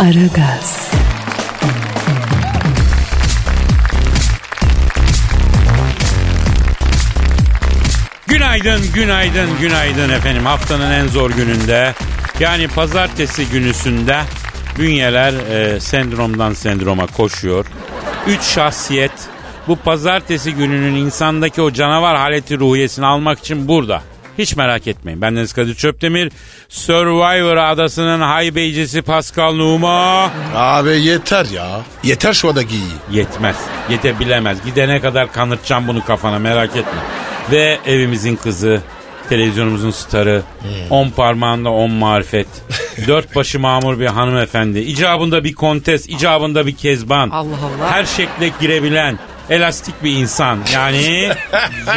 Aragaz, Günaydın, günaydın, günaydın efendim. Haftanın en zor gününde yani pazartesi günüsünde bünyeler e, sendromdan sendroma koşuyor. Üç şahsiyet bu pazartesi gününün insandaki o canavar haleti ruhiyesini almak için burada. Hiç merak etmeyin. Bendeniz Kadir Çöptemir. Survivor adasının haybeycisi Pascal Numa. Abi yeter ya. Yeter şu anda giy. Yetmez. Yetebilemez. Gidene kadar kanırtacağım bunu kafana merak etme. Ve evimizin kızı, televizyonumuzun starı, on parmağında on marifet, dört başı mamur bir hanımefendi, icabında bir kontes, icabında bir kezban. Allah Allah. Her şekle girebilen, elastik bir insan. Yani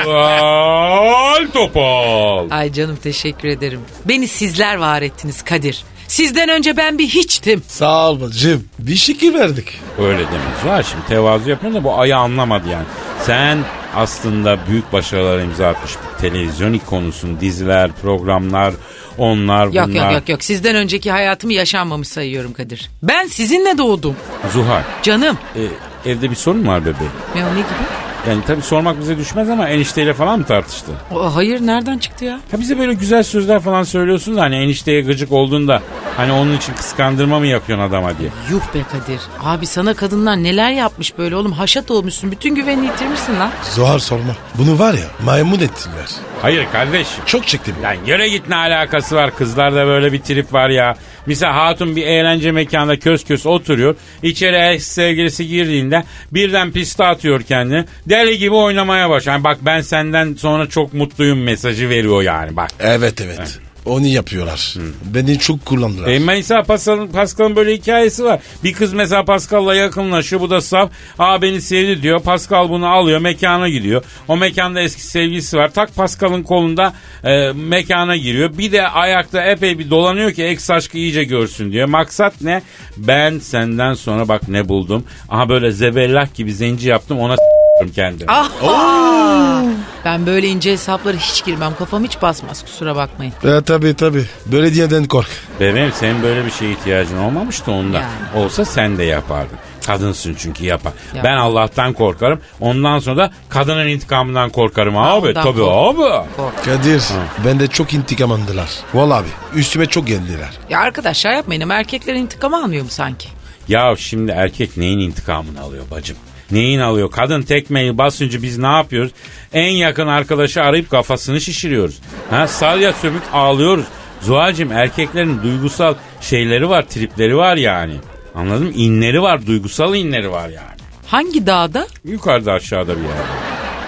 Zuhal Topal. Ay canım teşekkür ederim. Beni sizler var ettiniz Kadir. Sizden önce ben bir hiçtim. Sağ ol bacım. Bir şekil verdik. Öyle demez var şimdi tevazu yapıyor da bu ayı anlamadı yani. Sen aslında büyük başarılar imza atmış bir televizyon ikonusun. Diziler, programlar, onlar bunlar. Yok yok yok yok. Sizden önceki hayatımı yaşanmamış sayıyorum Kadir. Ben sizinle doğdum. Zuhal, Canım. e, evde bir sorun mu var bebeğim? Ya ne gibi? Yani tabii sormak bize düşmez ama enişteyle falan mı tartıştın? O, hayır nereden çıktı ya? Ha bize böyle güzel sözler falan söylüyorsun da hani enişteye gıcık olduğunda hani onun için kıskandırma mı yapıyorsun adama diye. Yuh be Kadir. Abi sana kadınlar neler yapmış böyle oğlum. Haşat olmuşsun. Bütün güvenini yitirmişsin lan. Zohar sorma. Bunu var ya maymun ettiler. Hayır kardeşim. Çok çektim. Lan yere git ne alakası var kızlarda böyle bir trip var ya. Misal hatun bir eğlence mekanında kös kös oturuyor. İçeri ex sevgilisi girdiğinde birden piste atıyor kendini. Deli gibi oynamaya başlıyor. Yani bak ben senden sonra çok mutluyum mesajı veriyor yani bak. Evet evet. Onu yapıyorlar. Beni çok kullandılar. E mesela Pascal'ın, Pascal'ın böyle hikayesi var. Bir kız mesela Pascal'la yakınlaşıyor. Bu da saf. Aa beni sevdi diyor. Pascal bunu alıyor mekana gidiyor. O mekanda eski sevgilisi var. Tak Pascal'ın kolunda e, mekana giriyor. Bir de ayakta epey bir dolanıyor ki ex aşkı iyice görsün diyor. Maksat ne? Ben senden sonra bak ne buldum. Aha böyle zebellah gibi zenci yaptım ona s**tim kendimi. Ah! Ben böyle ince hesaplara hiç girmem. Kafam hiç basmaz kusura bakmayın. Ya tabii tabii. Böyle diyenden kork. Bebeğim senin böyle bir şeye ihtiyacın olmamıştı onda. Yani. Olsa sen de yapardın. Kadınsın çünkü yapar. Ya. Ben Allah'tan korkarım. Ondan sonra da kadının intikamından korkarım abi. ondan Tabii kork. abi. Kork. Kadir ben de çok intikam aldılar. Vallahi abi üstüme çok geldiler. Ya arkadaşlar yapmayın ama erkekler intikam almıyor mu sanki? Ya şimdi erkek neyin intikamını alıyor bacım? Neyin alıyor? Kadın tekmeyi basınca biz ne yapıyoruz? En yakın arkadaşı arayıp kafasını şişiriyoruz. Ha salya sömük ağlıyoruz. Zuhal'cim erkeklerin duygusal şeyleri var, tripleri var yani. Anladın mı? İnleri var, duygusal inleri var yani. Hangi dağda? Yukarıda aşağıda bir yerde.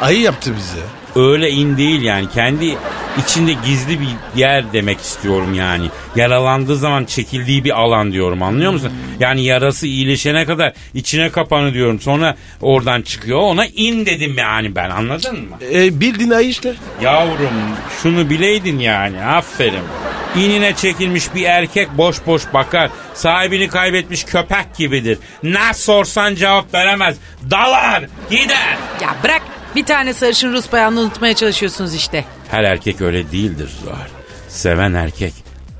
Ayı yaptı bize. Öyle in değil yani. Kendi içinde gizli bir yer demek istiyorum yani. Yaralandığı zaman çekildiği bir alan diyorum anlıyor musun? Yani yarası iyileşene kadar içine kapanı diyorum. Sonra oradan çıkıyor. Ona in dedim yani ben anladın mı? E, bildiğin ayı işte. Yavrum şunu bileydin yani aferin. İnine çekilmiş bir erkek boş boş bakar. Sahibini kaybetmiş köpek gibidir. Ne sorsan cevap veremez. Dalar gider. Ya bırak bir tane sarışın Rus bayanını unutmaya çalışıyorsunuz işte. Her erkek öyle değildir Zuhal. Seven erkek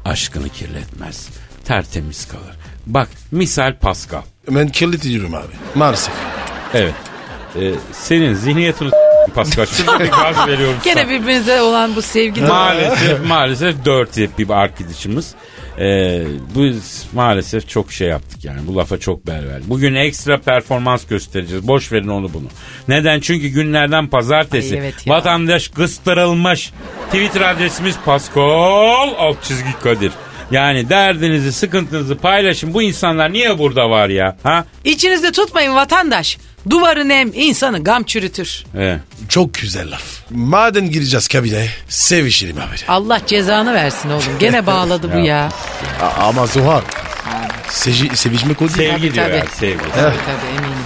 aşkını kirletmez. Tertemiz kalır. Bak misal Pascal. Ben kirletiyorum abi. Maalesef. Evet. Ee, senin zihniyetini Pascal. Bir gaz veriyorum. Gene birbirinize olan bu sevgi Maalesef maalesef dirty bir arkadaşımız. Ee, bu maalesef çok şey yaptık yani. Bu lafa çok bel verdik. Bugün ekstra performans göstereceğiz. Boş verin onu bunu. Neden? Çünkü günlerden pazartesi. Ay evet ya. Vatandaş kıstırılmış. Twitter adresimiz Pascal alt çizgi Kadir. Yani derdinizi, sıkıntınızı paylaşın. Bu insanlar niye burada var ya? Ha? İçinizde tutmayın vatandaş. Duvarı nem insanı gam çürütür. Evet. Çok güzel laf. Maden gireceğiz kabine. Sevişelim abi. Allah cezanı versin oğlum. Gene bağladı bu ya. A- ama Zuhal. Seji, sevişmek o değil. Sevgi diyor tabii. ya sevgi. Tabii tabii eminim.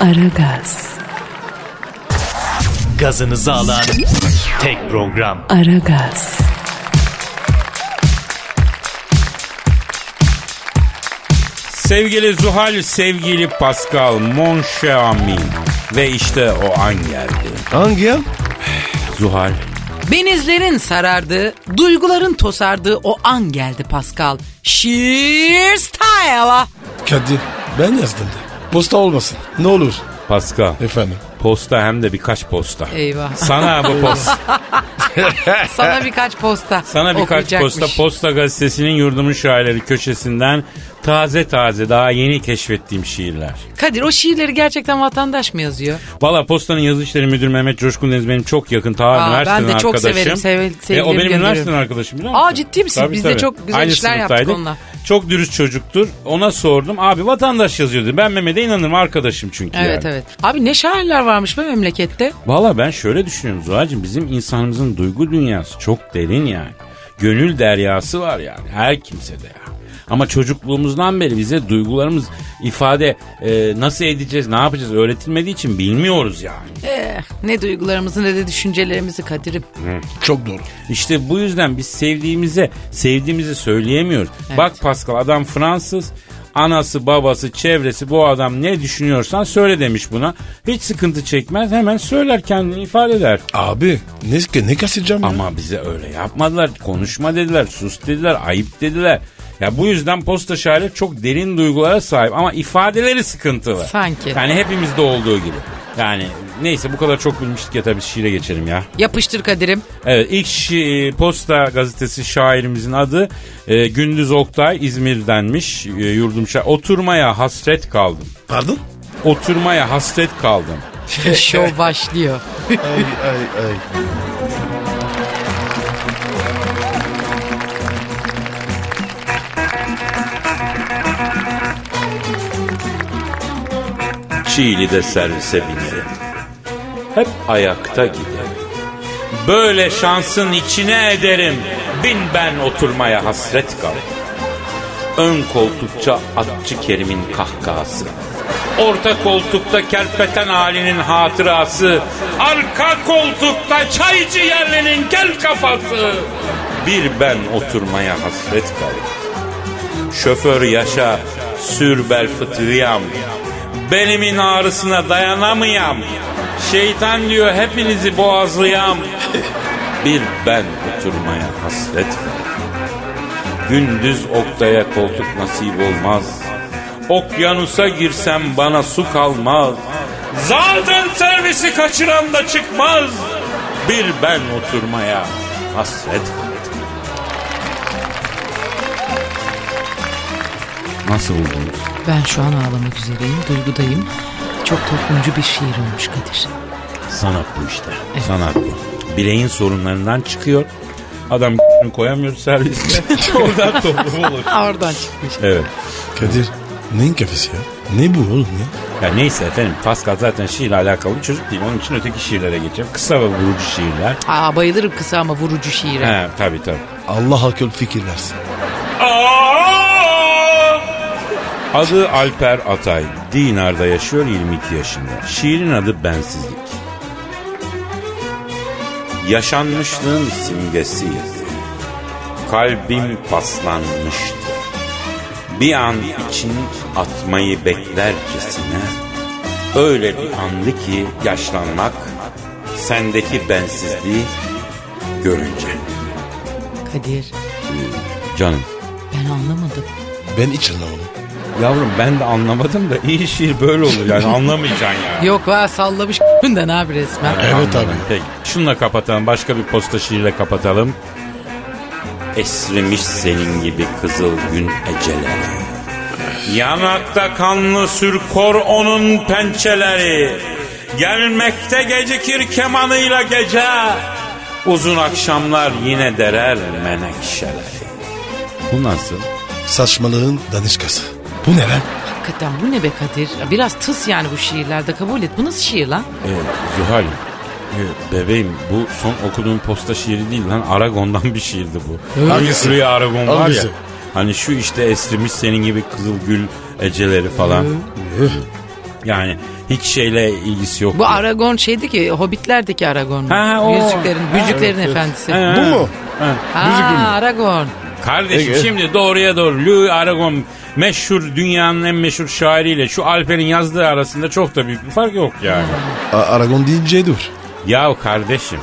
Aragaz, Gazınızı alan tek program. Aragaz, Sevgili Zuhal, sevgili Pascal, mon cher ami. Ve işte o an geldi. Hangi an? Zuhal, Benizlerin sarardığı, duyguların tosardığı o an geldi Pascal. Sheer style. Kadir ben yazdım da. Posta olmasın. Ne olur. Pascal. Efendim. Posta hem de birkaç posta. Eyvah. Sana bu posta. Sana birkaç posta Sana birkaç posta Posta Gazetesi'nin yurdumun şairleri köşesinden taze taze daha yeni keşfettiğim şiirler. Kadir o şiirleri gerçekten vatandaş mı yazıyor? Valla Posta'nın yazı işleri müdürü Mehmet Coşkun Deniz benim çok yakın ta Aa, üniversiteden ben de çok arkadaşım. severim, sev- e, o benim üniversiteden arkadaşım biliyor musun? Aa, ciddi misin? Biz de çok güzel işler yaptık onunla. Çok dürüst çocuktur. Ona sordum. Abi vatandaş yazıyor dedi. Ben Mehmet'e inanırım arkadaşım çünkü Evet yani. evet. Abi ne şairler varmış be memlekette. Valla ben şöyle düşünüyorum Zuhal'cığım. Bizim insanımızın duygu dünyası çok derin yani. Gönül deryası var yani her kimsede ya. Ama çocukluğumuzdan beri bize duygularımız ifade e, nasıl edeceğiz, ne yapacağız öğretilmediği için bilmiyoruz yani. Eh, ne duygularımızı ne de düşüncelerimizi Kadir'im. Çok doğru. İşte bu yüzden biz sevdiğimize sevdiğimizi söyleyemiyoruz. Evet. Bak Pascal adam Fransız. Anası babası çevresi bu adam ne düşünüyorsan söyle demiş buna. Hiç sıkıntı çekmez hemen söyler kendini ifade eder. Abi ne, ne kasacağım ya? Ama bize öyle yapmadılar. Konuşma dediler, sus dediler, ayıp dediler. Ya bu yüzden posta şairleri çok derin duygulara sahip ama ifadeleri sıkıntılı. Sanki. Yani hepimizde olduğu gibi. Yani neyse bu kadar çok bilmiştik ya tabii şiire geçelim ya. Yapıştır Kadir'im. Evet ilk şi- Posta gazetesi şairimizin adı e, Gündüz Oktay İzmir'denmiş e, yurdum şair. Oturmaya hasret kaldım. Pardon? Oturmaya hasret kaldım. Şov başlıyor. ay ay ay. Çiğli'de servise binerim. Hep ayakta giderim. Böyle şansın içine ederim. Bin ben oturmaya hasret kaldım. Ön koltukça atçı Kerim'in kahkahası. Orta koltukta kerpeten halinin hatırası. Arka koltukta çaycı yerlinin kel kafası. Bir ben oturmaya hasret kaldım. Şoför yaşa, sür bel fıtığıyam. Belimin ağrısına dayanamayam. Şeytan diyor hepinizi boğazlayam. Bir ben oturmaya hasret. Gündüz oktaya koltuk nasip olmaz. Okyanusa girsem bana su kalmaz. Zaten servisi kaçıran da çıkmaz. Bir ben oturmaya hasret. Nasıl buldunuz? Ben şu an ağlamak üzereyim, duygudayım. Çok toplumcu bir şiir olmuş Kadir. Sanat bu işte. Sanat bu. Bireyin sorunlarından çıkıyor. Adam koyamıyor serviste. Oradan toplum olur. Oradan çıkmış. Evet. Kadir neyin kafesi ya? Ne bu oğlum ya? Ya neyse efendim Pascal zaten şiirle alakalı bir çocuk değil. Onun için öteki şiirlere geçelim. Kısa ve vurucu şiirler. Aa, bayılırım kısa ama vurucu şiire. He tabii tabii. Allah akıl fikir versin. Adı Alper Atay. Dinar'da yaşıyor 22 yaşında. Şiirin adı Bensizlik. Yaşanmışlığın simgesiydi. Kalbim paslanmıştı. Bir an için atmayı beklercesine öyle bir andı ki yaşlanmak sendeki bensizliği görünce. Kadir Canım ben anlamadım. Ben hiç anlamadım. Yavrum ben de anlamadım da iyi şiir böyle olur yani anlamayacaksın yani. Yok va sallamış de ne abi resmen. Evet abi. Peki. Şununla kapatalım. Başka bir posta şiirle kapatalım. Esrimiş senin gibi kızıl gün eceleri. Yanakta kanlı sürkor onun pençeleri. Gelmekte gecikir kemanıyla gece. Uzun akşamlar yine derer menekşeleri. Bu nasıl? Saçmalığın danışkası. Bu ne lan? Hakikaten bu ne be Kadir? Ya Biraz tıs yani bu şiirlerde kabul et. Bu nasıl şiir lan? E, Zuhal e, bebeğim bu son okuduğum posta şiiri değil lan Aragon'dan bir şiirdi bu. Hangisi? Şuraya Aragon var Hangisi? ya. Hani şu işte esrimiş senin gibi kızıl gül eceleri falan. Yani hiç şeyle ilgisi yok. Bu Aragon şeydi ki Hobbit'lerdeki Aragon. mu? Ha, o. Yüzüklerin, Yüzüklerin Efendisi. Ha, Bu mu? Ha, Aragon. Kardeşim şimdi doğruya doğru Louis Aragon meşhur dünyanın en meşhur şairiyle şu Alper'in yazdığı arasında çok da büyük bir fark yok yani. A- Aragon deyince dur. Ya kardeşim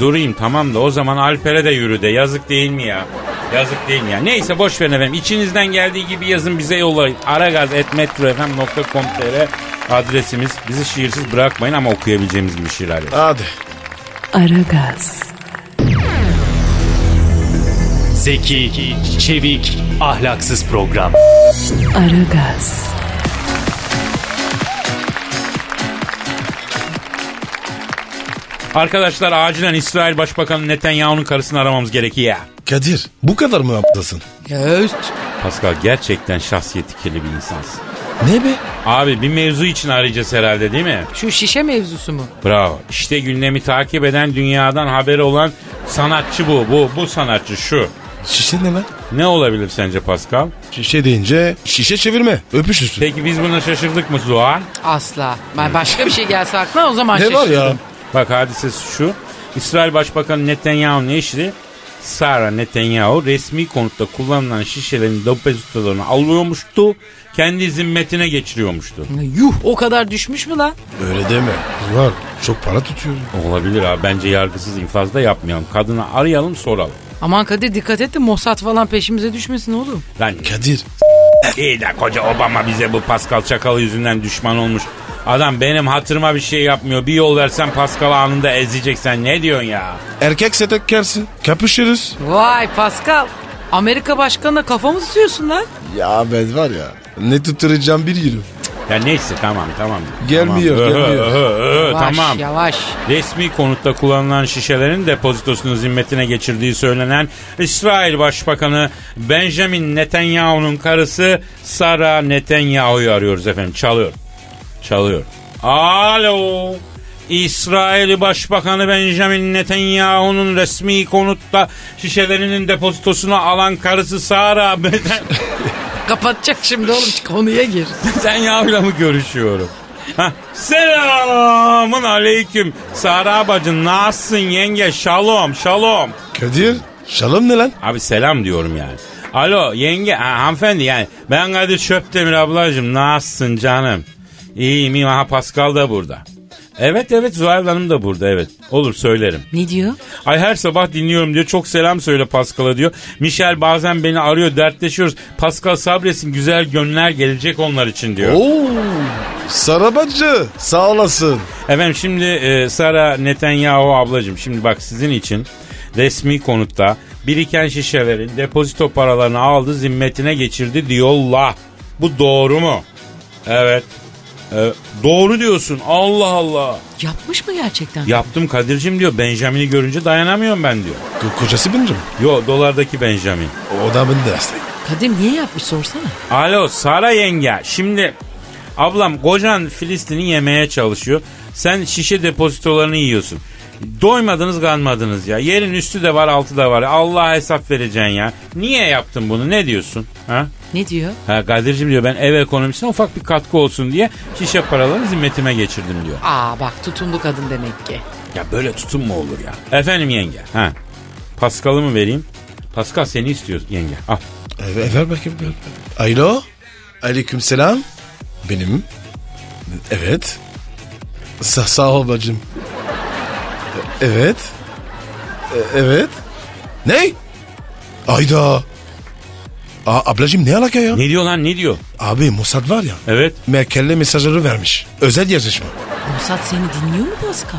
durayım tamam da o zaman Alper'e de yürü de yazık değil mi ya? Yazık değil mi ya? Neyse boş verin efendim. İçinizden geldiği gibi yazın bize yollayın. aragaz.metrofm.com.tr adresimiz. Bizi şiirsiz bırakmayın ama okuyabileceğimiz gibi şiirler yazın. Hadi. Aragaz, Zeki, çevik, ahlaksız program. Aragaz, Arkadaşlar acilen İsrail Başbakanı Netanyahu'nun karısını aramamız gerekiyor. Kadir bu kadar mı aptasın? Ya üst. Pascal gerçekten şahsiyeti kirli bir insansın. Ne be? Abi bir mevzu için arayacağız herhalde değil mi? Şu şişe mevzusu mu? Bravo. İşte gündemi takip eden dünyadan haberi olan sanatçı bu. Bu bu sanatçı şu. Şişe ne lan? Ne olabilir sence Pascal? Şişe deyince şişe çevirme. Öpüş üstü. Peki biz buna şaşırdık mı Zuhal? Asla. Ben başka bir şey gelse aklına o zaman Ne var ya? Bak hadisesi şu. İsrail Başbakanı Netanyahu'nun eşi Sara Netanyahu resmi konutta kullanılan şişelerin depozitolarını alıyormuştu. Kendi zimmetine geçiriyormuştu. Yuh o kadar düşmüş mü lan? Öyle deme. Var. Çok para tutuyor. Olabilir abi. Bence yargısız infazda yapmayalım. Kadını arayalım soralım. Aman Kadir dikkat et de Mossad falan peşimize düşmesin oğlum. Lan Kadir. iyi de koca Obama bize bu Pascal Çakal yüzünden düşman olmuş. Adam benim hatırıma bir şey yapmıyor. Bir yol versen Pascal anında ezecek sen. Ne diyorsun ya? Erkekse tekkersin. Kapışırız. Vay Pascal. Amerika başkanına kafamı tutuyorsun lan. Ya ben var ya. Ne tutturacağım bir yürü. Ya neyse tamam tamam. Gelmiyor, tamam. gelmiyor. Ö, ö, ö, ö, Yavaş tamam. yavaş. Resmi konutta kullanılan şişelerin depozitosunu zimmetine geçirdiği söylenen İsrail Başbakanı Benjamin Netanyahu'nun karısı Sara Netanyahu'yu arıyoruz efendim. Çalıyor. Çalıyor. Alo. İsrail Başbakanı Benjamin Netanyahu'nun resmi konutta şişelerinin depozitosunu alan karısı Sara Kapatacak şimdi oğlum konuya gir. Netanyahu'yla mı görüşüyorum? Hah, Selamun aleyküm. Sara bacın nasılsın yenge? Şalom şalom. Kadir. Şalom ne lan? Abi selam diyorum yani. Alo yenge ha, hanımefendi yani ben Kadir Çöptemir ablacığım nasılsın canım? İyiyim iyiyim aha Pascal da burada. Evet evet Zuhal Hanım da burada evet. Olur söylerim. Ne diyor? Ay her sabah dinliyorum diyor. Çok selam söyle Pascal'a diyor. Michel bazen beni arıyor dertleşiyoruz. Pascal sabretsin güzel gönüller gelecek onlar için diyor. Oo. Sarabacı. Sağ olasın. Efendim şimdi e, Sara Netanyahu ablacığım şimdi bak sizin için resmi konutta biriken şişelerin depozito paralarını aldı zimmetine geçirdi diyorlar. Bu doğru mu? Evet. E, doğru diyorsun. Allah Allah. Yapmış mı gerçekten? Yaptım Kadir'cim diyor. Benjamin'i görünce dayanamıyorum ben diyor. Ko- kocası benim. Yo dolardaki Benjamin. O da bende hastayım. Kadir niye yapmış sorsana. Alo Sara yenge. Şimdi ablam kocan Filistin'i yemeye çalışıyor. Sen şişe depozitolarını yiyorsun. Doymadınız kalmadınız ya. Yerin üstü de var altı da var. Allah hesap vereceksin ya. Niye yaptın bunu ne diyorsun? Ha? Ne diyor? Ha Kadir'cim diyor ben ev ekonomisine ufak bir katkı olsun diye şişe paralarını zimmetime geçirdim diyor. Aa bak tutumlu kadın demek ki. Ya böyle tutum mu olur ya? Efendim yenge. Ha. Paskal'ı mı vereyim? Pascal seni istiyor yenge. Al. E, ver bakayım. Ver. Alo. Aleyküm selam. Benim. Evet. Sa sağ ol bacım. Evet. E- evet. Ne? Ayda. Aa, ablacım ne alaka ya? Ne diyor lan ne diyor? Abi Mossad var ya. Evet. Merkel'le mesajları vermiş. Özel yazışma. Mossad seni dinliyor mu Pascal?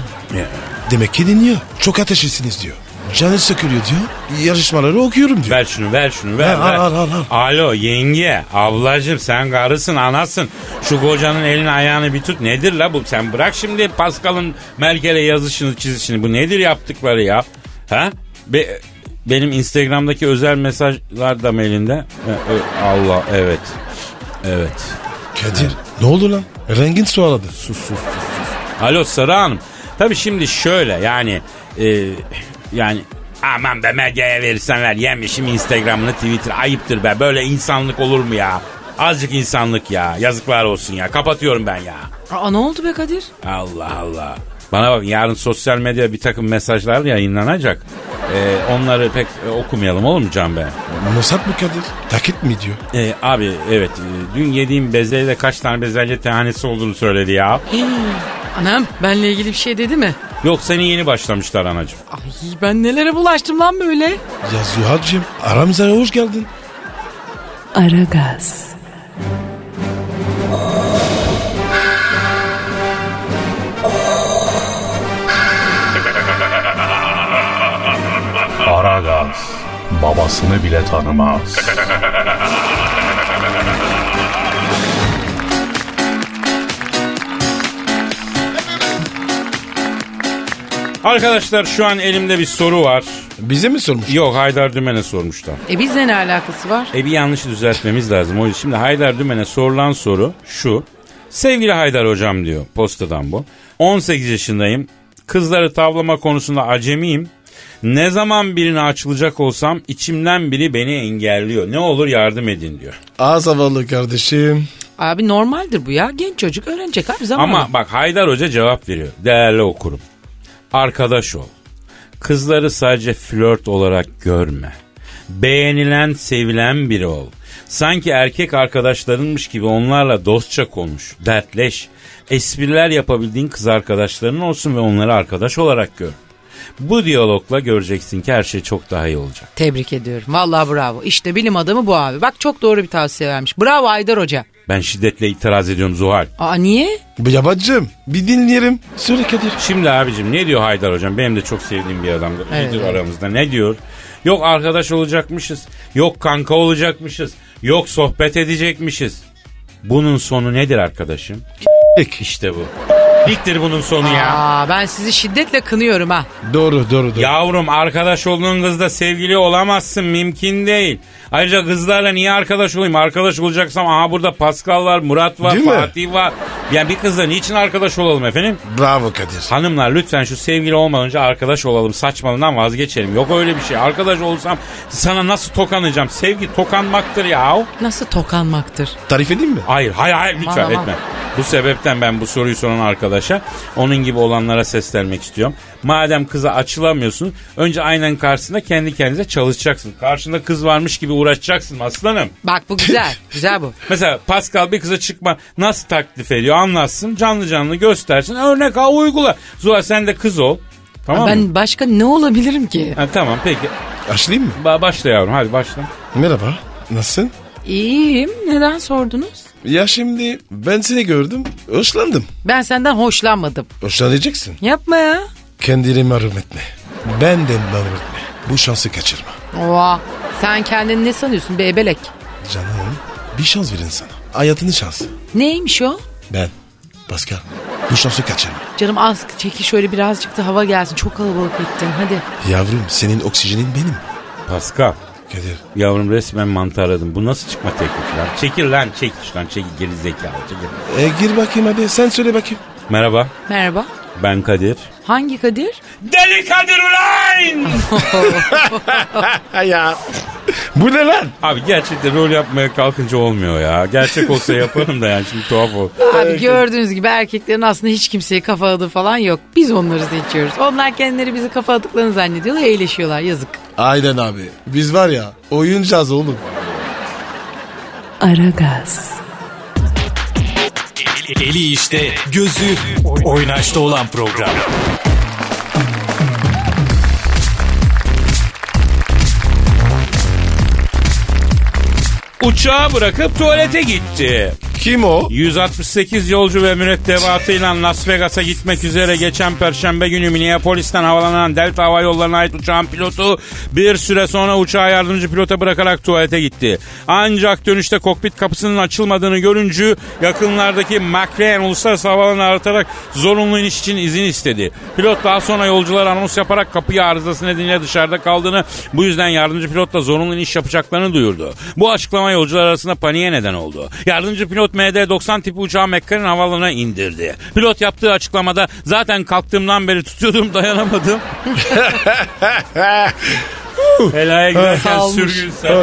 Demek ki dinliyor. Çok ateşlisiniz diyor. Canı sıkılıyor diyor. Yarışmaları okuyorum diyor. Ver şunu ver şunu ver. Ha, ver. al, al, al. Alo yenge ablacım sen karısın anasın. Şu kocanın elini ayağını bir tut. Nedir la bu? Sen bırak şimdi Pascal'ın Merkel'e yazışını çizişini. Bu nedir yaptıkları ya? Ha? Be- benim Instagram'daki özel mesajlar da mı elinde? E, Allah evet. Evet. Kadir ne oldu lan? Rengin sualadı. Sus sus sus. sus. Alo Sarı Hanım. Tabii şimdi şöyle yani e, yani aman be medyaya verirsen ver yemişim Instagram'ını Twitter ayıptır be böyle insanlık olur mu ya? Azıcık insanlık ya yazıklar olsun ya kapatıyorum ben ya. Aa ne oldu be Kadir? Allah Allah. Bana bak yarın sosyal medyada bir takım mesajlar yayınlanacak. E, onları pek e, okumayalım olur mu Can Bey? Mossad mı Kadir? Takip mi diyor? E, abi evet e, dün yediğim bezelye kaç tane bezelye tanesi olduğunu söyledi ya. Anam benle ilgili bir şey dedi mi? Yok seni yeni başlamışlar anacığım. Ay ben nelere bulaştım lan böyle? Ya Zuhal'cığım aramıza hoş geldin. Aragaz, Aragaz babasını bile tanımaz. Arkadaşlar şu an elimde bir soru var. Bize mi sormuş? Yok Haydar Dümen'e sormuşlar. E bizle ne alakası var? E bir yanlışı düzeltmemiz lazım. O yüzden şimdi Haydar Dümen'e sorulan soru şu. Sevgili Haydar hocam diyor postadan bu. 18 yaşındayım. Kızları tavlama konusunda acemiyim. Ne zaman birine açılacak olsam içimden biri beni engelliyor. Ne olur yardım edin diyor. Aa zavallı kardeşim. Abi normaldir bu ya. Genç çocuk öğrenecek abi zaman. Ama bak Haydar Hoca cevap veriyor. Değerli okurum. Arkadaş ol. Kızları sadece flört olarak görme. Beğenilen, sevilen biri ol. Sanki erkek arkadaşlarınmış gibi onlarla dostça konuş, dertleş. Espriler yapabildiğin kız arkadaşların olsun ve onları arkadaş olarak gör. Bu diyalogla göreceksin ki her şey çok daha iyi olacak. Tebrik ediyorum. Vallahi bravo. İşte bilim adamı bu abi. Bak çok doğru bir tavsiye vermiş. Bravo Aydar Hoca. Ben şiddetle itiraz ediyorum Zuhal. Aa niye? Yabancım bir dinleyelim. Söyle Kadir. Şimdi abicim ne diyor Haydar hocam? Benim de çok sevdiğim bir adamdır. Evet, İyidir evet. aramızda. Ne diyor? Yok arkadaş olacakmışız. Yok kanka olacakmışız. Yok sohbet edecekmişiz. Bunun sonu nedir arkadaşım? İşte bu. Diktir bunun sonu ya. Aa ben sizi şiddetle kınıyorum ha. Doğru doğru doğru. Yavrum arkadaş olduğun kızla sevgili olamazsın mümkün değil. Ayrıca kızlarla niye arkadaş olayım? Arkadaş olacaksam aha burada Pascal var, Murat var, Değil mi? Fatih var. Yani bir kızla niçin arkadaş olalım efendim? Bravo Kadir. Hanımlar lütfen şu sevgili olmadan önce arkadaş olalım saçmalığından vazgeçelim. Yok öyle bir şey. Arkadaş olsam sana nasıl tokanacağım? Sevgi tokanmaktır ya. Nasıl tokanmaktır? Tarif edeyim mi? Hayır hayır hayır lütfen Aman, aman. etme. Bu sebepten ben bu soruyu soran arkadaşa onun gibi olanlara seslenmek istiyorum. Madem kıza açılamıyorsun önce aynen karşısında kendi kendinize çalışacaksın. Karşında kız varmış gibi uğraşacaksın aslanım. Bak bu güzel. güzel bu. Mesela Pascal bir kıza çıkma nasıl taklif ediyor anlatsın canlı canlı göstersin örnek al uygula. Zuhal sen de kız ol. Tamam mı? Ben başka ne olabilirim ki? Ha, tamam peki. Açlayayım mı? Ba- başla yavrum hadi başla. Merhaba. Nasılsın? İyiyim. Neden sordunuz? Ya şimdi ben seni gördüm. Hoşlandım. Ben senden hoşlanmadım. Hoşlanacaksın. Yapma ya. Kendini mahrum etme. Benden mahrum etme. Bu şansı kaçırma. Oha. Sen kendini ne sanıyorsun be ebelek? Canım bir şans verin sana. Hayatının şansı. Neymiş o? Ben. Pascal. Bu şansı kaçırma. Canım az çekil şöyle birazcık da hava gelsin. Çok kalabalık ettin hadi. Yavrum senin oksijenin benim. Pascal. Kadir. Yavrum resmen mantarladım. Bu nasıl çıkma teklifi lan? Çekil lan çekil lan çekil geri zekalı çekil. E, gir bakayım hadi sen söyle bakayım. Merhaba Merhaba. ben Kadir. Hangi Kadir? Deli Kadir ulan! ya. Bu ne lan? Abi gerçekten rol yapmaya kalkınca olmuyor ya. Gerçek olsa yaparım da yani şimdi tuhaf ol. Abi gördüğünüz gibi erkeklerin aslında hiç kimseye kafa adı falan yok. Biz onları seçiyoruz. Onlar kendileri bizi kafa adıklarını zannediyorlar, eğleşiyorlar. Yazık. Aynen abi. Biz var ya oyuncağız oğlum. Aragaz, Eli işte, gözü oynaşta olan program. Uçağı bırakıp tuvalete gitti. Kim o? 168 yolcu ve mürettebatıyla Las Vegas'a gitmek üzere geçen perşembe günü Minneapolis'ten havalanan Delta Hava Yolları'na ait uçağın pilotu bir süre sonra uçağı yardımcı pilota bırakarak tuvalete gitti. Ancak dönüşte kokpit kapısının açılmadığını görünce yakınlardaki McLean Uluslararası Havaalanı'nı aratarak zorunlu iniş için izin istedi. Pilot daha sonra yolculara anons yaparak kapıyı arızası nedeniyle dışarıda kaldığını bu yüzden yardımcı pilotla zorunlu iniş yapacaklarını duyurdu. Bu açıklama yolcular arasında paniğe neden oldu. Yardımcı pilot pilot MD-90 tipi uçağı McCarran havaalanına indirdi. Pilot yaptığı açıklamada zaten kalktığımdan beri tutuyordum dayanamadım. Helaya giderken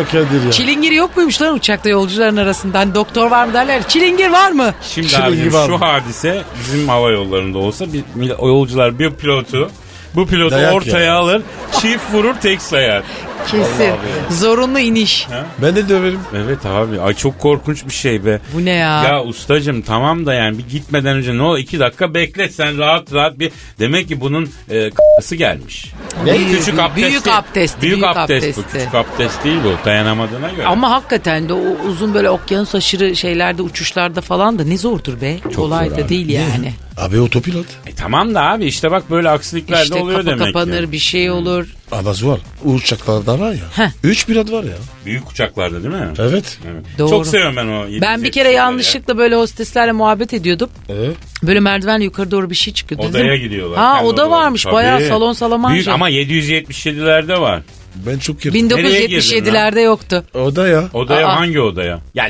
Kadir ya. Çilingir yok muymuş lan uçakta yolcuların arasından? Doktor var mı derler. Çilingir var mı? Şimdi abicim var şu mı? hadise bizim hava yollarında olsa bir, yolcular bir pilotu bu pilotu Dayak ortaya ya. alır çift vurur tek sayar. Kesin. Zorunlu iniş. Ben de döverim. Evet abi ay çok korkunç bir şey be. Bu ne ya? Ya ustacım tamam da yani bir gitmeden önce ne ol iki dakika bekle sen rahat rahat bir demek ki bunun e, k***sı gelmiş. Ne? Bu küçük Büyük abdest değil. abdesti, Büyük, büyük abdest bu abdesti. küçük abdest değil bu dayanamadığına göre. Ama hakikaten de o uzun böyle okyanus aşırı şeylerde uçuşlarda falan da ne zordur be. Kolay zor da abi. değil yani. Abi otopilot. E, tamam da abi işte bak böyle aksilikler de İşte oluyor kapı demek kapanır ki. bir şey olur. Ama var. Uçaklarda var ya. Heh. Üç pilot var ya. Büyük uçaklarda değil mi? Evet. Evet. Doğru. Çok seviyorum ben o. Ben bir kere yanlışlıkla böyle hosteslerle muhabbet ediyordum. Ee? Böyle merdivenle yukarı doğru bir şey çıkıyordu. Odaya Dedim, gidiyorlar. Ha Kendi oda odaları. varmış Tabii. bayağı salon salamanja. Büyük ama 777'lerde var. Ben çok girdim. Nereye girdin 1977'lerde yoktu. Oda ya. Odaya Aa. hangi odaya? Ya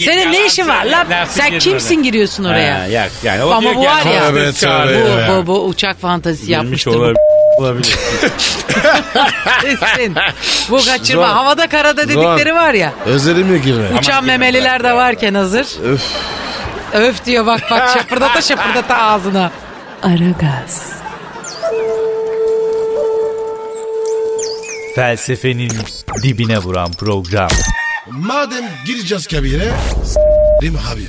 Senin ne işin var lan? Sen kimsin oraya. giriyorsun oraya? Ha, ya, yani o Ama bu var yani ya. Evet, evet. Bu, ya. bu, bu uçak fantazisi yapmıştır. Olabilir. Kesin. Bu kaçırma. Zor. Havada karada dedikleri var ya. Özelime girme. Uçan memeliler de varken hazır. Öf. Öf diyor bak bak şapırdata şapırdata ağzına. Aragaz, Felsefenin dibine vuran program. Madem gireceğiz kabire. S**rim abi.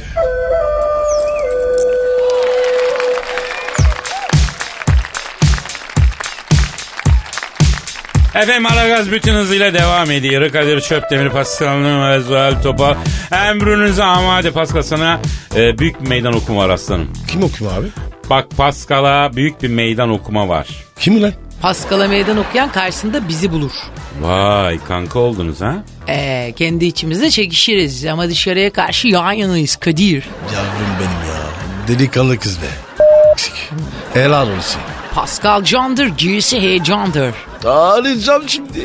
Efendim Aragaz bütün hızıyla devam ediyor. Kadir Çöptemir, Pascal Numa ve Zuhal Topal. Emrünüze amade Pascal sana e, büyük bir meydan okuma var aslanım. Kim okuyor abi? Bak Pascal'a büyük bir meydan okuma var. Kim lan? Paskal'a meydan okuyan karşısında bizi bulur. Vay kanka oldunuz ha? Ee, kendi içimizde çekişiriz ama dışarıya karşı yan yanayız Kadir. Yavrum benim ya. Delikanlı kız be. Helal olsun. Pascal candır, girse heyecandır. Ağlayacağım şimdi.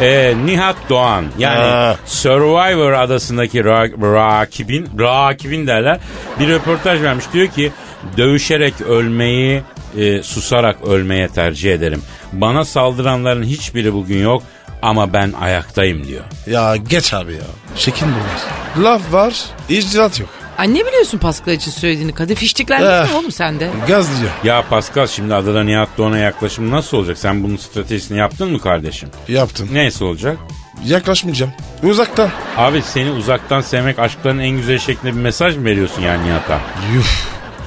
Ee, Nihat Doğan yani Ha. Survivor adasındaki ra- rakibin, rakibin derler bir röportaj vermiş. Diyor ki dövüşerek ölmeyi e, susarak ölmeye tercih ederim. Bana saldıranların hiçbiri bugün yok ama ben ayaktayım diyor. Ya geç abi ya. Şekil bunlar. Laf var, icraat yok. Ay ne biliyorsun Pascal için söylediğini Kadir? Fiştiklendin Eh. mi oğlum sen de? Gaz diyor. Ya Pascal şimdi adada Nihat Doğan'a yaklaşım nasıl olacak? Sen bunun stratejisini yaptın mı kardeşim? Yaptım. Neyse olacak? Yaklaşmayacağım. Uzakta. Abi seni uzaktan sevmek aşkların en güzel şeklinde bir mesaj mı veriyorsun yani Nihat'a? Yuh.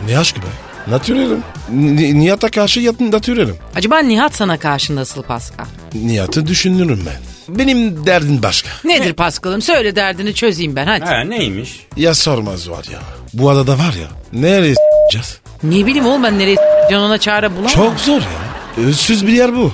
Ne aşkı be. Natürelim. Ni- Nihat'a karşı yatın natürelim. Acaba Nihat sana karşı nasıl Pascal? Nihat'ı düşünürüm ben. Benim derdim başka. Nedir Pascal'ım? Söyle derdini çözeyim ben hadi. Ha neymiş? Ya sormaz var ya. Bu adada var ya. Nereye s**eceğiz? Ne bileyim oğlum ben nereye canına çare bulamam. Çok zor ya. Össüz bir yer bu.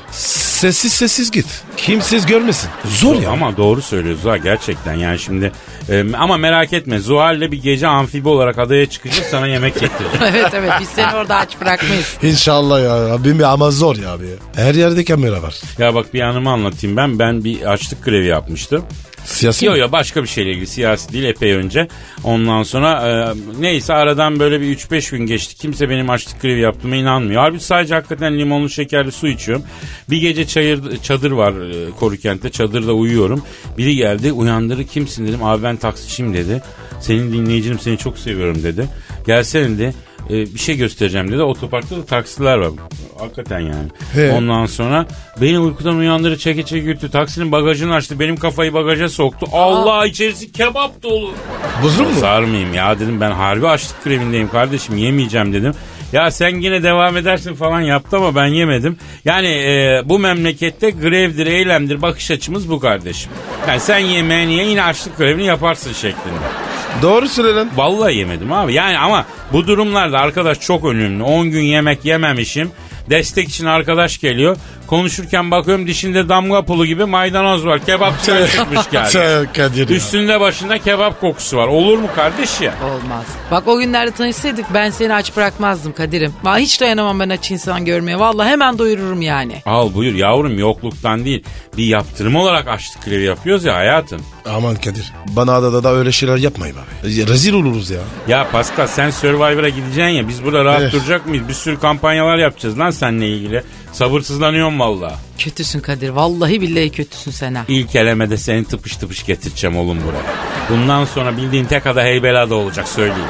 Sessiz sessiz git. Kimsiz görmesin. Zor ya. Ama doğru söylüyor Zuhal gerçekten yani şimdi e, ama merak etme Zuhal'le bir gece amfibi olarak adaya çıkacağız sana yemek getireceğim. evet evet biz seni orada aç bırakmayız. İnşallah ya. Abim ama zor ya abi. Her yerde kamera var. ya bak bir anımı anlatayım ben ben bir açlık grevi yapmıştım. Siyasi Yok mi? yok başka bir şeyle ilgili siyasi değil epey önce. Ondan sonra e, neyse aradan böyle bir 3-5 gün geçti. Kimse benim açlık grevi yaptığıma inanmıyor. Halbuki sadece hakikaten limonlu şekerli su içiyorum. Bir gece çayır, çadır var e, Korukent'te çadırda uyuyorum. Biri geldi uyandırı kimsin dedim. Abi ben taksiciyim dedi. Senin dinleyicinim seni çok seviyorum dedi. Gelsene dedi. E, bir şey göstereceğim dedi. Otoparkta da taksiler var. Hakikaten yani. He. Ondan sonra beni uykudan uyandırı çeke çeke götürdü. Taksinin bagajını açtı. Benim kafayı bagaja soktu. Allah içerisi kebap dolu. Bozulur mu? Sar mıyım ya dedim ben harbi açlık grevindeyim kardeşim yemeyeceğim dedim. Ya sen yine devam edersin falan yaptı ama ben yemedim. Yani e, bu memlekette grevdir eylemdir bakış açımız bu kardeşim. Yani sen yemeğini ye yine açlık grevini yaparsın şeklinde. Doğru söyle lan. Vallahi yemedim abi. Yani ama bu durumlarda arkadaş çok önemli. 10 gün yemek yememişim. Destek için arkadaş geliyor. Konuşurken bakıyorum dişinde damga pulu gibi maydanoz var. Kebapçıdan çıkmış geldi. Sen Kadir ya. Üstünde başında kebap kokusu var. Olur mu kardeş ya? Olmaz. Bak o günlerde tanışsaydık ben seni aç bırakmazdım Kadir'im. Vallahi hiç dayanamam ben aç insan görmeye. Vallahi hemen doyururum yani. Al buyur yavrum yokluktan değil. Bir yaptırım olarak açlık grevi yapıyoruz ya hayatım. Aman Kadir. Bana adada da öyle şeyler yapmayın abi. Ya, Rezil oluruz ya. Ya Pascal sen Survivor'a gideceksin ya biz burada rahat Evet. duracak mıyız? Bir sürü kampanyalar yapacağız lan seninle ilgili. Sabırsızlanıyorum valla. Kötüsün Kadir. Vallahi billahi kötüsün sen ha. İlk elemede seni tıpış tıpış getireceğim oğlum buraya. Bundan sonra bildiğin tek ada heybelada olacak söyleyeyim.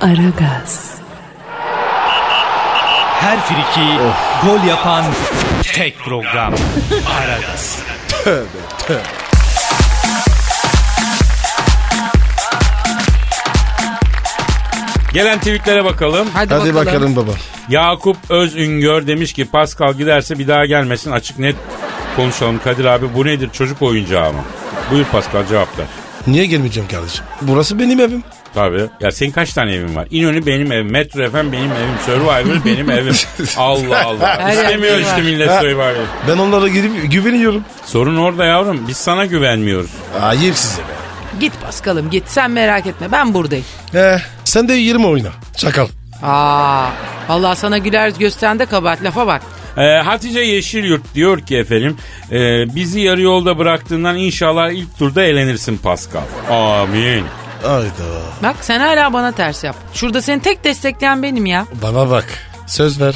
Aragaz, Her friki gol yapan tek program. Aragaz. Gelen tweetlere bakalım. Hadi, Hadi bakalım. bakalım, baba. Yakup Özüngör demiş ki Pascal giderse bir daha gelmesin açık net konuşalım Kadir abi bu nedir çocuk oyuncağı mı? Buyur Pascal cevap ver. Niye gelmeyeceğim kardeşim? Burası benim evim. Tabii. Ya senin kaç tane evin var? İnönü benim evim. Metro FM benim evim. Survivor benim evim. Allah Allah. İstemiyor işte millet. Survivor. Ben onlara gidip güveniyorum. Sorun orada yavrum. Biz sana güvenmiyoruz. Ayıp size be. Git Paskal'ım git sen merak etme ben buradayım. Eh, sen de 20 oyna. Çakal. Aa, vallahi sana güler gösteren de kabahat lafa bak. Ee, Hatice Yeşilyurt diyor ki efendim e, bizi yarı yolda bıraktığından inşallah ilk turda elenirsin Pascal. Amin. Ayda. Bak sen hala bana ters yap. Şurada seni tek destekleyen benim ya. Bana bak. Söz ver.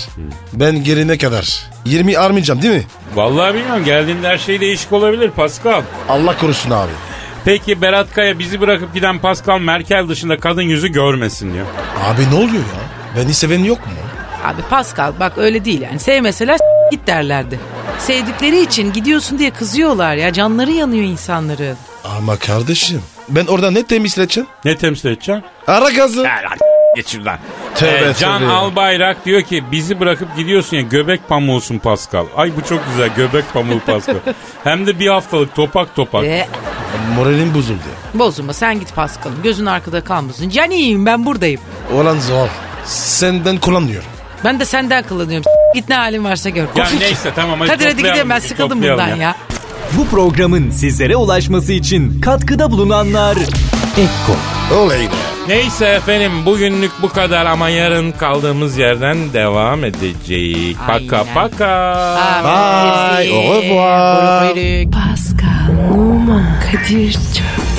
Ben gelene kadar 20 armayacağım değil mi? Vallahi bilmiyorum geldiğinde her şey değişik olabilir Pascal. Allah korusun abi. Peki Berat Kaya bizi bırakıp giden Pascal Merkel dışında kadın yüzü görmesin diyor. Abi ne oluyor ya? Beni seven yok mu? Abi Pascal bak öyle değil yani. Sevmeseler git derlerdi. Sevdikleri için gidiyorsun diye kızıyorlar ya. Canları yanıyor insanların. Ama kardeşim ben orada ne temizleteceğim? Ne temsil edeceksin? Ara gazı. Gel lan geç şuradan. Tövbe Ee, Can tövbe. Albayrak diyor ki bizi bırakıp gidiyorsun ya göbek pamuğusun Pascal. Ay bu çok güzel göbek pamuğu Pascal. Hem de bir haftalık topak topak. Ve Moralim bozuldu. bozulma sen git Pascal'ım. Gözün arkada kalmasın. Canim ben buradayım. Olan zor. Senden kullanıyorum. Ben de senden kullanıyorum. Git ne halin varsa gör. Ya neyse tamam hadi Kadir hadi gidelim ben sıkıldım bundan ya. Bu programın sizlere ulaşması için katkıda bulunanlar Ekko Oley be. Neyse efendim bugünlük bu kadar ama yarın kaldığımız yerden devam edeceğiz. Paka Aynen. paka. Bye, au revoir. Pascal, Oman, Kadir çok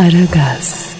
Aragaz.